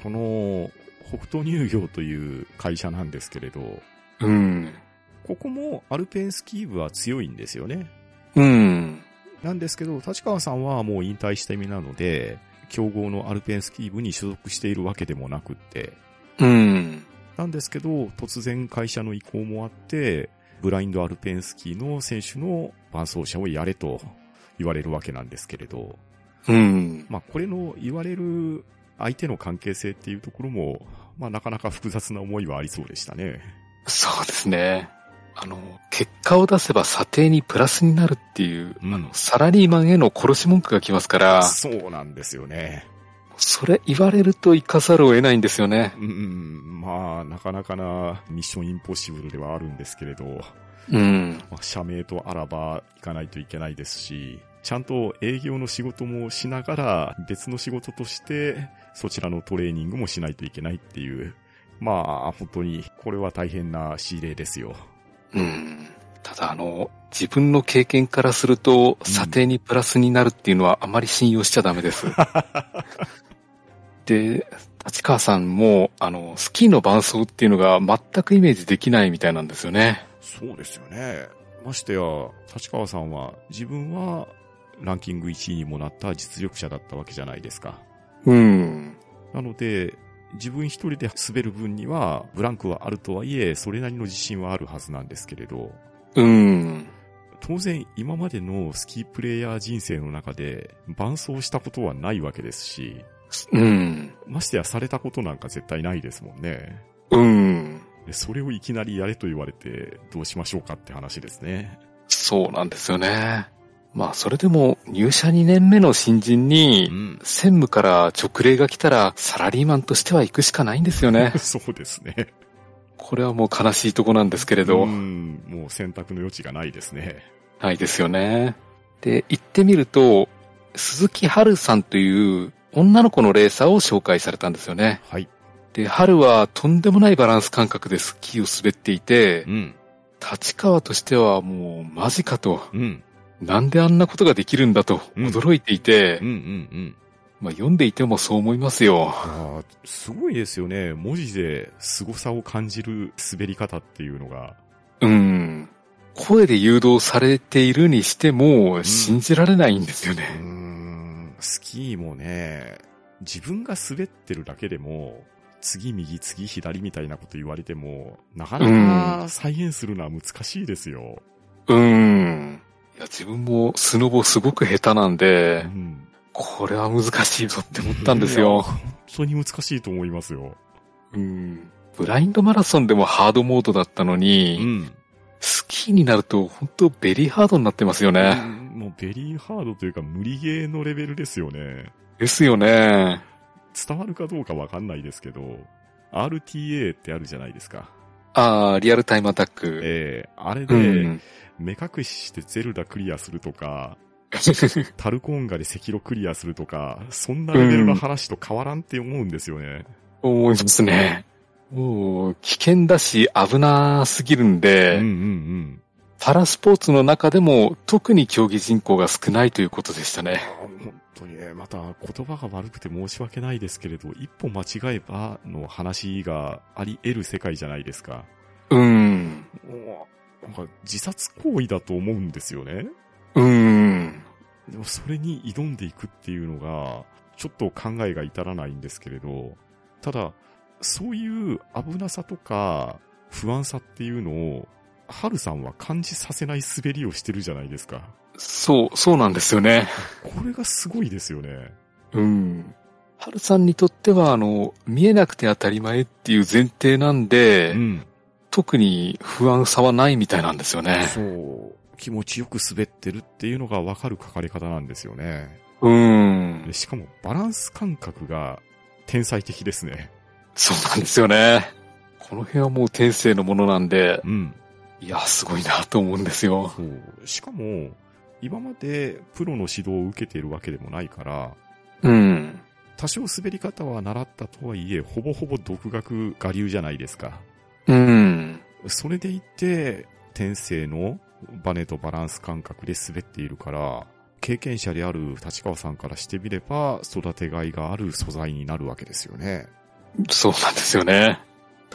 この、北斗乳業という会社なんですけれど、うん。ここもアルペンスキー部は強いんですよね。うん。なんですけど、立川さんはもう引退した意味なので、競合のアルペンスキー部に所属しているわけでもなくって、うん。なんですけど、突然会社の意向もあって、ブラインドアルペンスキーの選手の伴走者をやれと言われるわけなんですけれど、うん。まあこれの言われる相手の関係性っていうところも、まあなかなか複雑な思いはありそうでしたね。そうですね。あの、結果を出せば査定にプラスになるっていう、うんサラリーマンへの殺し文句が来ますから、そうなんですよね。それ言われると行かざるを得ないんですよね。うんうん、まあ、なかなかなミッションインポッシブルではあるんですけれど、うん。まあ、社名とあらば行かないといけないですし、ちゃんと営業の仕事もしながら別の仕事としてそちらのトレーニングもしないといけないっていう。まあ、本当にこれは大変な仕入れですよ。うん。ただあの、自分の経験からすると、うん査定にプラスになるっていうのはあまり信用しちゃダメです。で、立川さんも、あの、スキーの伴奏っていうのが全くイメージできないみたいなんですよね。そうですよね。ましてや、立川さんは自分はランキング1位にもなった実力者だったわけじゃないですか。うん。なので、自分一人で滑る分には、ブランクはあるとはいえ、それなりの自信はあるはずなんですけれど、うん。当然今までのスキープレイヤー人生の中で伴走したことはないわけですし、うん。ましてやされたことなんか絶対ないですもんね。うん。でそれをいきなりやれと言われてどうしましょうかって話ですね。そうなんですよね。まあ、それでも入社2年目の新人に、ん。専務から直令が来たらサラリーマンとしては行くしかないんですよね。そうですね。これはもう悲しいとこなんですけれど、うん、もう選択の余地がないですね。ないですよね。で、行ってみると、鈴木春さんという女の子のレーサーを紹介されたんですよね。はい。で、春はとんでもないバランス感覚でスキーを滑っていてう、ん。立川としてはもうマジかと、うん。なんであんなことができるんだとうん驚いていて、うんうんうん。まあ読んでいてもそう思いますよ。あーすごいですよね。文字で凄さを感じる滑り方っていうのが。うん。声で誘導されているにしても信じられないんですよね。ん、スキーもね、自分が滑ってるだけでも、次右次左みたいなこと言われても、なかなか再現するのは難しいですよ。うん。いや、自分もスノボすごく下手なんうで、ん。これは難しいぞって思ったんですよ。本当に難しいと思いますよ。うん。ブラインドマラソンでもハードモードだったのうに、ん。スキーになると本当ベリーハードになってますよね。もうベリーハードというか無理ゲーのレベルですよね。ですよね。伝わるかどうかわかんないですけど、RTA ってあるじゃないですか。ああ、リアルタイムアタック。ええあれうで、ん。目隠ししてゼルダクリアするとか、タルコンガで赤色クリアするとか、そんなレベルの話と変わらんって思うんですよね。思いますね。もう、危険だし危なすぎるんで、うんうんうん。パラスポーツの中でも特に競技人口が少ないということでしたね。本当にね、また言葉が悪くて申し訳ないですけれど、一歩間違えばの話があり得る世界じゃないですか。うん。なんか自殺行為だと思うんですよね。うん。でもそれに挑んでいくっていうのが、ちょっと考えが至らないんですけれど、ただ、そういう危なさとか不安さっていうのを、ハルさんは感じさせない滑りをしてるじゃないですか。そう、そうなんですよね。これがすごいですよね。うん。ハルさんにとっては、あの、見えなくて当たり前っていう前提なんで、うん。特に不安さはないみたいなんですよね。そう。気持ちよく滑ってるっていうのがわかる書かれ方なんですよね。うんで。しかもバランス感覚が天才的ですね。そうなんですよね。この辺はもう天性のものなんで、うん。いや、すごいなと思うんですよ。そう。しかも、今までプロの指導を受けているわけでもないから、うん。多少滑り方は習ったとはいえ、ほぼほぼ独学我流じゃないですか。うん。それでいて、天性のバネとバランス感覚で滑っているから、経験者である立川さんからしてみれば、育てがいがある素材になるわけですよね。そうなんですよね。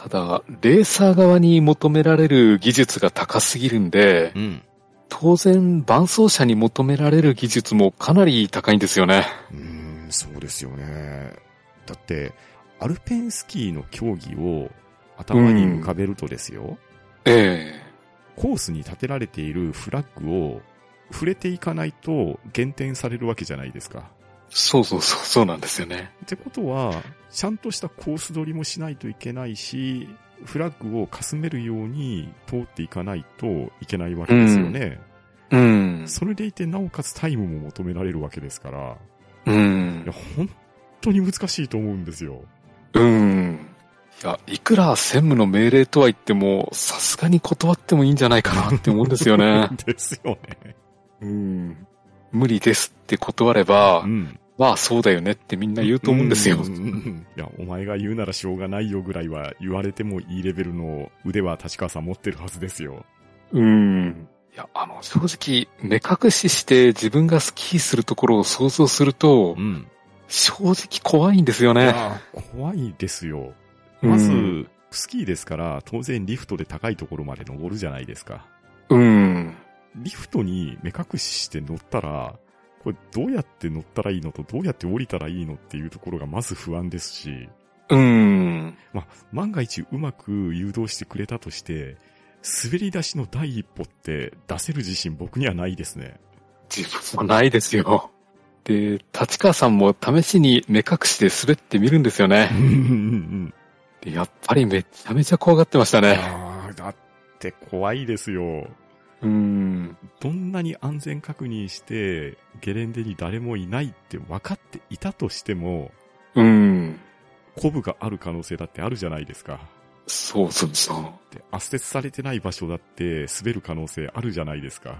ただ、レーサー側に求められる技術が高すぎるんで、うん。当然、伴走者に求められる技術もかなり高いんですよね。うーん、そうですよね。だって、アルペンスキーの競技を頭に浮かべるとですよ、ええコースに立てられているフラッグを触れていかないと減点されるわけじゃないですか。そうそうそう、そうなんですよね。ってことは、ちゃんとしたコース取りもしないといけないし、フラッグをかすめるように通っていかないといけないわけですよね。うん。それでいて、なおかつタイムも求められるわけですから、うんいや、。本当に難しいと思うんですよ。うん。いや、いくら専務の命令とは言っても、さすがに断ってもいいんじゃないかなって思うんですよね。ですよね。うん。無理ですって断ればう、ん。まあそうだよねってみんな言うと思うんですよう。んいや、お前が言うならしょうがないよぐらいは言われてもいいレベルの腕は立川さん持ってるはずですよ。うん。いや、あの、正直、目隠しして自分がスキーするところを想像するとう、ん。正直怖いんですよね。あ怖いですよ。まず、うんスキーですから、当然リフトで高いところまで登るじゃないですか。うん。リフトに目隠しして乗ったら、これどうやって乗ったらいいのとどうやって降りたらいいのっていうところがまず不安ですし、うん。まあ、万が一うまく誘導してくれたとして、滑り出しの第一歩って出せる自信僕にはないですね。自分もないですよ。で、立川さんも試しに目隠しで滑ってみるんですよねうん。うんうんでやっぱりめちゃめちゃ怖がってましたうん。ね。ああ、だって怖いですよ。うん。どんなに安全確認して、ゲレンデに誰もいないって分かっていたとしても、うん。コブがある可能性だってあるじゃないですか。そうそうそで、圧雪されてない場所だって滑る可能性あるじゃないですか。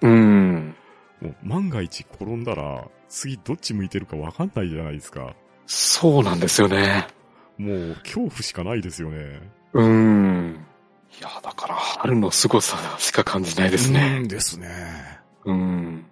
う。うん。もう万が一転んだら、次どっち向いてるか分かんないじゃないですか。そうなんですよね。もう恐怖しかないですよね。うん。いや、だから春の凄さしか感じないですね。うんですね。うん。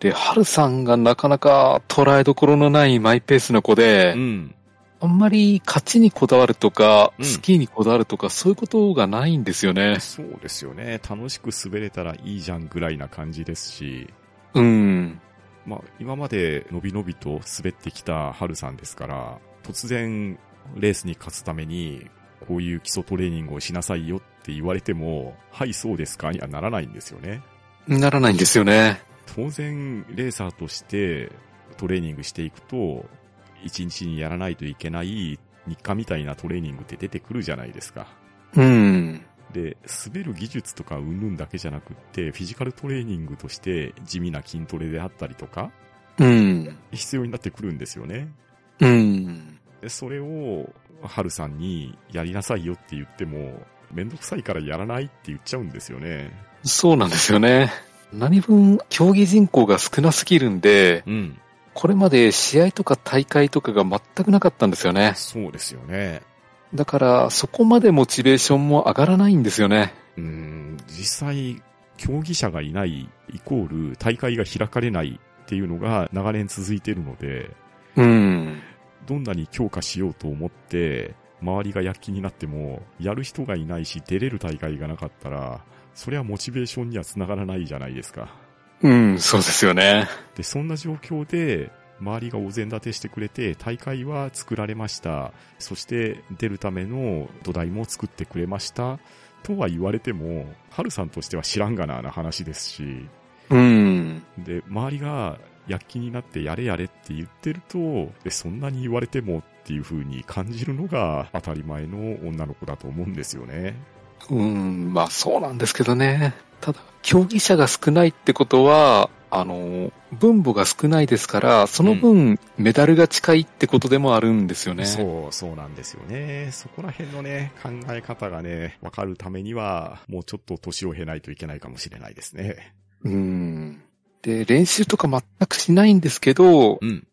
で、春さんがなかなか捉えどころのないマイペースな子で、うん。あんまり勝ちにこだわるとか、うんスキーにこだわるとか、そういうことがないんですよね。そうですよね。楽しく滑れたらいいじゃんぐらいな感じですし、うん。まあ、今までのびのびと滑ってきた春さんですから、突然レースに勝つために、こういう基礎トレーニングをしなさいよって言われても、はい、そうですかにはならないんですよね。ならないんですよね。当然、レーサーとしてトレーニングしていくと、一日にやらないといけない日課みたいなトレーニングって出てくるじゃないですか。うん。で、滑る技術とか云々だけじゃなくって、フィジカルトレーニングとして地味な筋トレであったりとか、うん。必要になってくるんですよね。うん。でそれを、春さんにやりなさいよって言っても、めんどくさいからやらないって言っちゃうんですよね。そうなんですよね。何分競技人口が少なすぎるんで、うん。これまで試合とか大会とかが全くなかったんですよね。そうですよね。だから、そこまでモチベーションも上がらないんですよね。うん、実際、競技者がいないイコール大会が開かれないっていうのが長年続いているので、うん。どんなに強化しようと思って、周りが躍起になっても、やる人がいないし出れる大会がなかったら、それはモチベーションにはつながらないじゃないですか。うん、そうですよね。で、そんな状況で、周りがお膳立てしてくれて、大会は作られました。そして、出るための土台も作ってくれました。とは言われても、春さんとしては知らんがなな話ですし、うん。で、周りが躍起になってやれやれって言ってると、でそんなに言われてもっていう風に感じるのが当たり前の女の子だと思うんですよね。うん、まあそうなんですけどね。ただ、競技者が少ないってことは、あの、分母が少ないですから、その分、メダルが近いってことでもあるんですよね。そう、そうなんですよね。そこら辺のね、考え方がね、わかるためには、もうちょっと年を経ないといけないかもしれないですね。うん。で、練習とか全くしないんですけど、うん。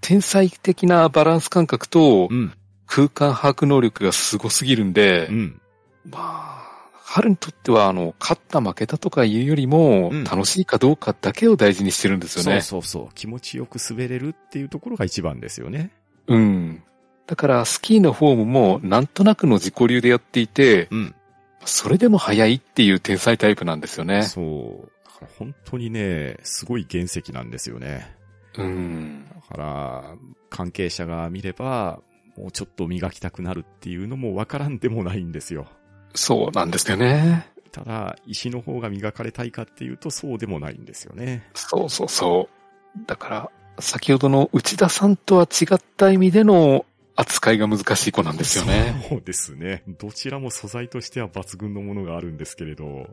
天才的なバランス感覚とうん。空間把握能力がすごすぎるんで、うん。まあ、彼にとっては、あの、勝った負けたとかいうよりも、うん楽しいかどうかだけを大事にしてるんですよそうね。そうそう。気持ちよく滑れるっていうところが一番ですよね。うん。だから、スキーのフォームも、なんとなくの自己流でやっていて、うん。それでも速いっていう天才タイプなんですよね。そう。本当にね、すごい原石なんですよね。うん。だから、関係者が見れば、もうちょっと磨きたくなるっていうのもわからんでもないんですよ。そうなんですよね。ただ、石の方が磨かれたいかっていうとそうでもないんですよね。そうそうそう。だから、先ほどの内田さんとは違った意味での扱いが難しい子なんですよね。そうですね。どちらも素材としては抜群のものがあるんですけれど、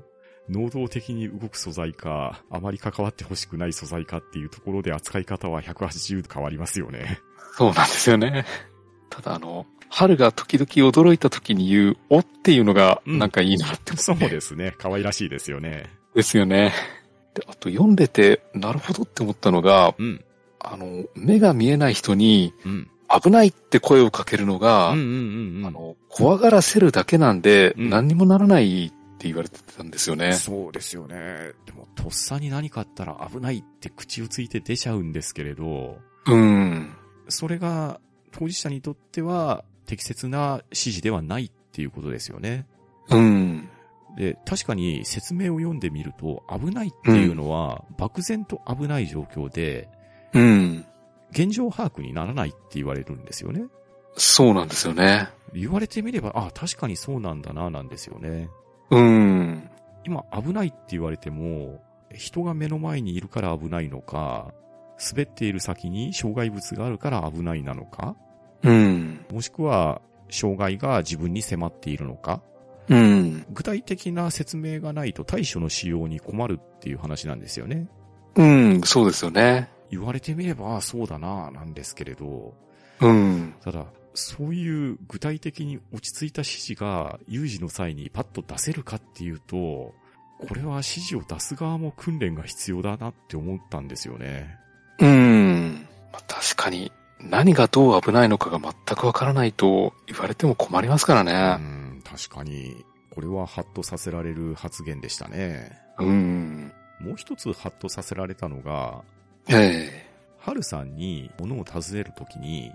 能動的に動く素材か、あまり関わってほしくない素材かっていうところで扱い方は180度変わりますよね。そうなんですよね。ただあの、春が時々驚いた時に言う、おっていうのが、なんかいいなって思って、そうですね。可愛らしいですよね。ですよね。で、あと読んでて、なるほどって思ったのが、うん。あの、目が見えない人に、うん。危ないって声をかけるのが、うんうんうんうん。あの、怖がらせるだけなんで、うん何にもならないって言われてたんですよね。そうですよね。でも、とっさに何かあったら危ないって口をついて出ちゃうんですけれど、うん。それが当事者にとっては適切な指示ではないっていうことですよね。うん。で、確かに説明を読んでみると、危ないっていうのは、漠然と危ない状況で、うん。現状把握にならないって言われるんですよね。そうなんですよね。言われてみれば、あ確かにそうなんだな、なんですよね。うん。今、危ないって言われても、人が目の前にいるから危ないのか、滑っている先に障害物があるから危ないなのか、うん。もしくは、障害が自分に迫っているのか、うん。具体的な説明がないと対処の使用に困るっていう話なんですよね。うん。そうですよね。言われてみれば、あそうだな、なんですけれど、うん。ただ、そういう具体的に落ち着いた指示が有事の際にパッと出せるかっていうと、これは指示を出す側も訓練が必要だなって思ったんですよね。うん。まあ確かに、何がどう危ないのかが全くわからないと言われても困りますからうね。ん、確かに、これはハッとさせられる発言でしたね。うん。もう一つハッとさせられたのが、ええハルさんに物を尋ねるときに、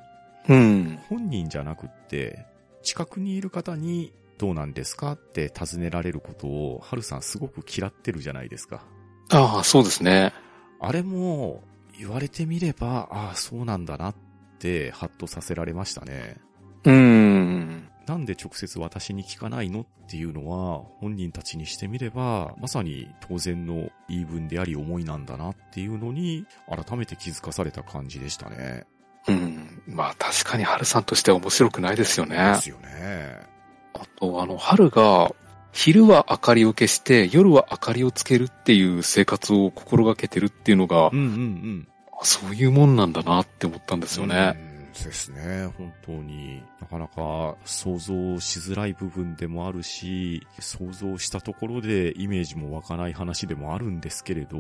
うん。本人じゃなくって、近くにいる方にどうなんですかって尋ねられることを、ハルさんすごく嫌ってるじゃないですか。ああ、そうですね。あれも、言われてみれば、ああ、そうなんだなって、ハッとさせられましたね。うん。なんで直接私に聞かないのっていうのは、本人たちにしてみれば、まさに当然の言い分であり思いなんだなっていうのに、改めて気づかされた感じでしたね。うん。まあ確かに春さんとしては面白くないですよね。ですよね。あと、あの、春が、昼は明かりを消して、夜は明かりをつけるっていう生活を心がけてるっていうのがうん、うんうん。あそういうもんなんだなって思ったんですよね。うんですね。本当に。なかなか想像しづらい部分でもあるし、想像したところでイメージも湧かない話でもあるんですけれど、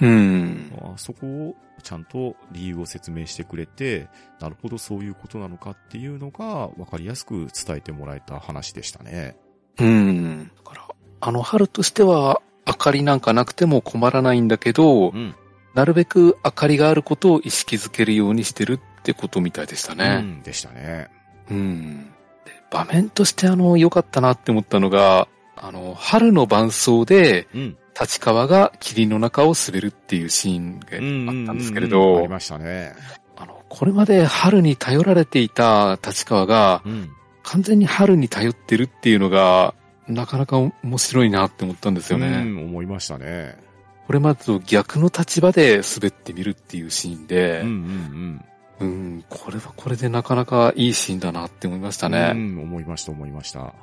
うん。あそこをちゃんと理由を説明してくれて、なるほどそういうことなのかっていうのが分かりやすく伝えてもらえた話でしたね。うん。だから、あの、春としては、明かりなんかなくても困らないんだけど、ん。なるべく明かりがあることを意識づけるようにしてるってことみたいでしたうね。ん、でしたね。うん。で場面としてあの、良かったなって思ったのが、あの、春の伴奏で、うん。立川が霧の中を滑るっていうシーンがあったんですけれどうんうんうんあり、ましたね。あの、これまで春に頼られていた立川が、うん。完全に春に頼ってるっていうのが、なかなか面白いなって思ったんですようね。ん、思いましたね。これまでと逆の立場で滑ってみるっていうシーンでうん、うんうん。うん、これはこれでなかなかいいシーンだなって思いましたうね。ん、思いました、思いました。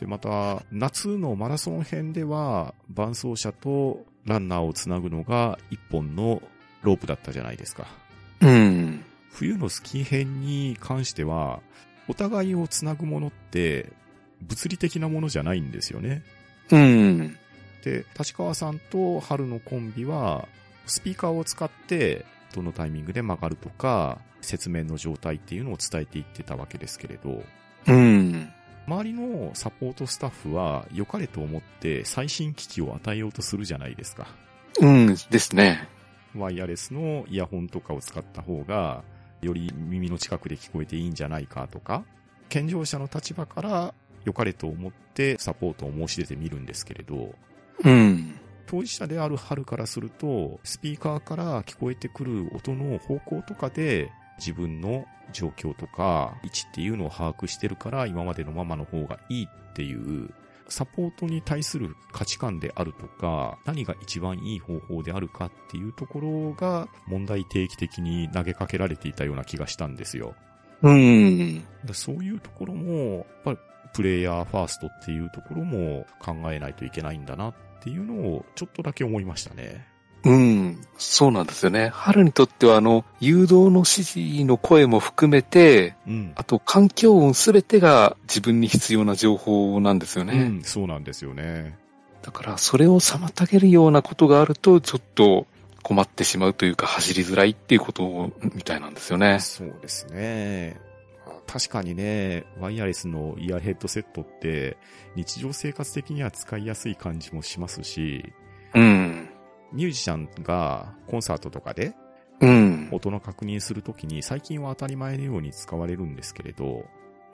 で、また、夏のマラソン編では、伴走者とランナーをつなぐのが一本のロープだったじゃないですか。うん。冬のスキー編に関しては、お互いをつなぐものって、物理的なものじゃないんですよね。うん。で、立川さんと春のコンビは、スピーカーを使って、どのタイミングで曲がるとか、説明の状態っていうのを伝えていってたわけですけれど、うん。周りのサポートスタッフは良かれと思って最新機器を与えようとするじゃないですか。うんですね。ワイヤレスのイヤホンとかを使った方が、より耳の近くで聞こえていいんじゃないかとか、健常者の立場から良かれと思ってサポートを申し出てみるんですけれど、うん。当事者である春からすると、スピーカーから聞こえてくる音の方向とかで、自分の状況とか位置っていうのを把握してるから、今までのままの方がいいっていう、サポートに対する価値観であるとか、何が一番いい方法であるかっていうところが、問題定期的に投げかけられていたような気がしたんですよ。うん。でそういうところも、やっぱりプレイヤーファーストっていうところも考えないといけないんだなっていうのをちょっとだけ思いましたね。うん。そうなんですよね。春にとっては、あの、誘導の指示の声も含めて、うん。あと環境音すべてが自分に必要な情報なんですよね。うん、そうなんですよね。だから、それを妨げるようなことがあると、ちょっと困ってしまうというか、走りづらいっていうことみたいなんですよね。そうですね。確かにね、ワイヤレスのイヤーヘッドセットって日常生活的には使いやすい感じもしますし、うん。ミュージシャンがコンサートとかでうん。音の確認するときに最近は当たり前のように使われるんですけれど、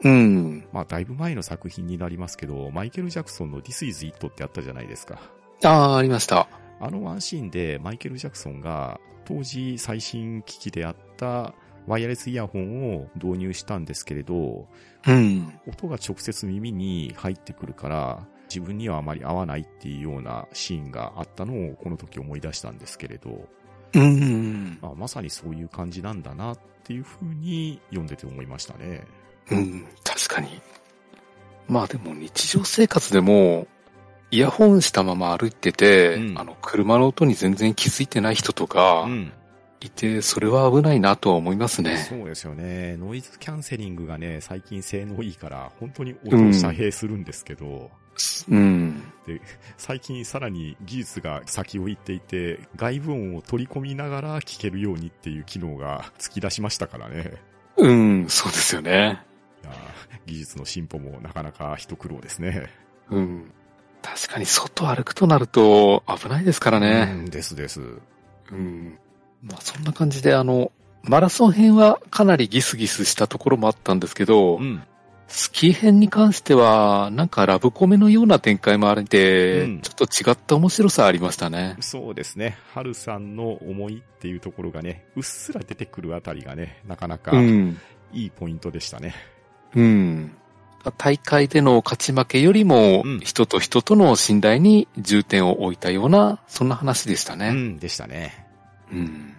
うん。まあだいぶ前の作品になりますけど、マイケル・ジャクソンの This is It ってあったじゃないですか。ああ、ありました。あのワンシーンでマイケル・ジャクソンが当時最新機器であったワイヤレスイヤホンを導入したんですけれど、うん。音が直接耳に入ってくるから、自分にはあまり合わないっていうようなシーンがあったのをこの時思い出したんですけれど、うん。まあ、まさにそういう感じなんだなっていうふうに読んでて思いましたね。うん。確かに。まあでも日常生活でも、イヤホンしたまま歩いてて、うんあの、車の音に全然気づいてない人とかうん。いて、それは危ないなとは思いますね。そうですよね。ノイズキャンセリングがね、最近性能いいから、本当に音を遮蔽するんですけど、うん。最近さらに技術が先を行っていて、外部音を取り込みながら聞けるようにっていう機能が突き出しましたからね。うん、そうですよね。いやー技術の進歩もなかなか一苦労ですね。うん。確かに外歩くとなると危ないですからうね。んですです。うん。まあそんな感じであの、マラソン編はかなりギスギスしたところもあったんですけど、うん。スキー編に関しては、なんかラブコメのような展開もあれて、うんちょっと違った面白さありましたね。そうですね。春さんの思いっていうところがね、うっすら出てくるあたりがね、なかなかうん。いいポイントでしたね。うん。大会での勝ち負けよりもうん、人と人との信頼に重点を置いたような、そんな話でしたね。うん、でしたね。うん。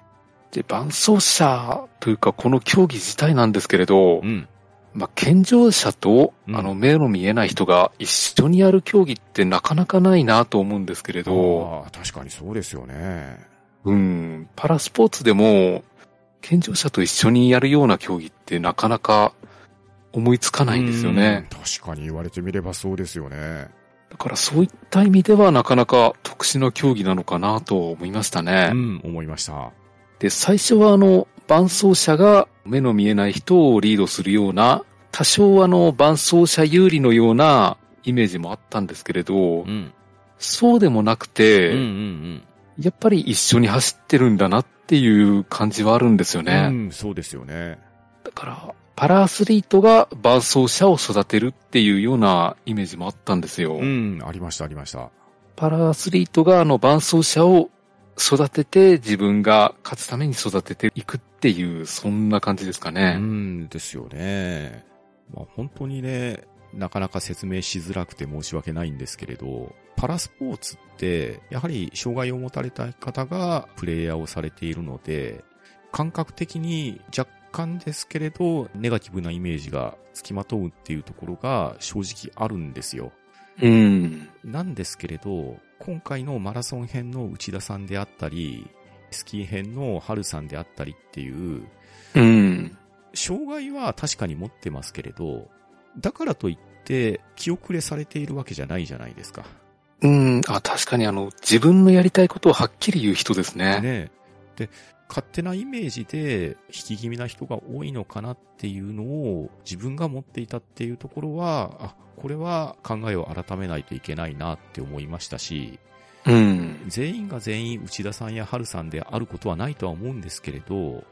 で、伴走者というか、この競技自体なんですけれど、うん。まあ、健常者と、うんあの、目の見えない人が一緒にやる競技ってなかなかないなと思うんですけれど、ああ、確かにそうですよね。うん、パラスポーツでも、健常者と一緒にやるような競技ってなかなか思いつかないんですよね。うん。確かに言われてみればそうですよね。だからそういった意味ではなかなか特殊な競技なのかなと思いましたね。うん、思いました。で、最初はあの、伴走者が目の見えない人をリードするような、多少あの、伴走者有利のようなイメージもあったんですけれど、うん。そうでもなくうん、て、うん、やっぱり一緒に走ってるんだなっていう感じはあるんですようん。ね。うん、そうですよね。だから、パラアスリートが伴走者を育てるっていうようなイメージもあったんですよ。うん、ありました、ありました。パラアスリートがあの伴走者を育てて自分が勝つために育てていくっていう、そんな感じですかねうね。ん、ですよね。まあ本当にね、なかなか説明しづらくて申し訳ないんですけれど、パラスポーツって、やはり障害を持たれた方がプレイヤーをされているので、感覚的に若干ですけれど、ネガティブなイメージがつきまとうっていうところが正直あるんですよ。うん。なんですけれど、今回のマラソン編の内田さんであったり、スキー編の春さんであったりっていう、うん。障害は確かに持ってますけれど、だからといって気遅れされているわけじゃないじゃないですか。うん。あ、確かにあの、自分のやりたいことをはっきり言う人ですね。ね。で、勝手なイメージで引き気味な人が多いのかなっていうのを自分が持っていたっていうところは、あ、これは考えを改めないといけないなって思いましたし、うん。全員が全員内田さんや春さんであることはないとは思うんですけれど、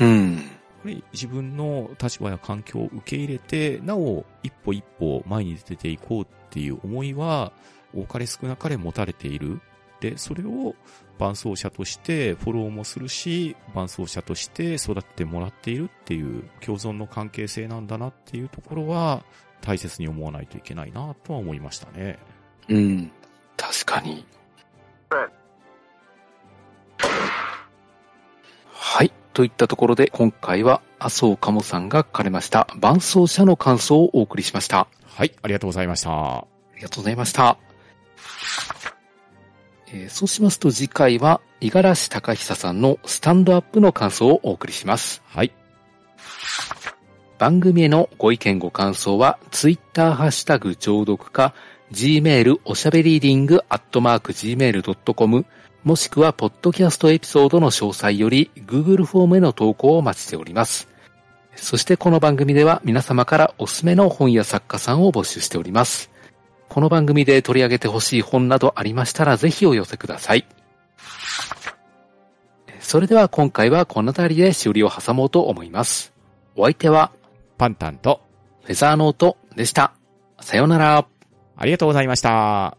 うん。やっぱり自分の立場や環境を受け入れて、なお一歩一歩前に出ていこうっていう思いは、多かれ少なかれ持たれている。で、それを伴走者としてフォローもするし、伴走者として育ってもらっているっていう共存の関係性なんだなっていうところは、大切に思わないといけないなとは思いましたね。うん。確かに。はい。といったところで今回は麻生かもさんが書かれました伴奏者の感想をお送りしました。はい、ありがとうございました。ありがとうございました。えーそうしますと次回は、五十嵐隆久さんのスタンドアップの感想をお送りします。はい。番組へのご意見ご感想は、ツイッターハッシュタグ上読か、gmail おしゃべりーディングアットマーク gmail.com、もしくは、ポッドキャストエピソードの詳細より、Google フォームへの投稿をお待ちしております。そしてこの番組では皆様からおすすめの本や作家さんを募集しております。この番組で取り上げてほしい本などありましたらぜひお寄せください。それでは今回はこの辺りでしおりを挟もうと思います。お相手はパンタンと、フェザーノートでした。さようなら。ありがとうございました。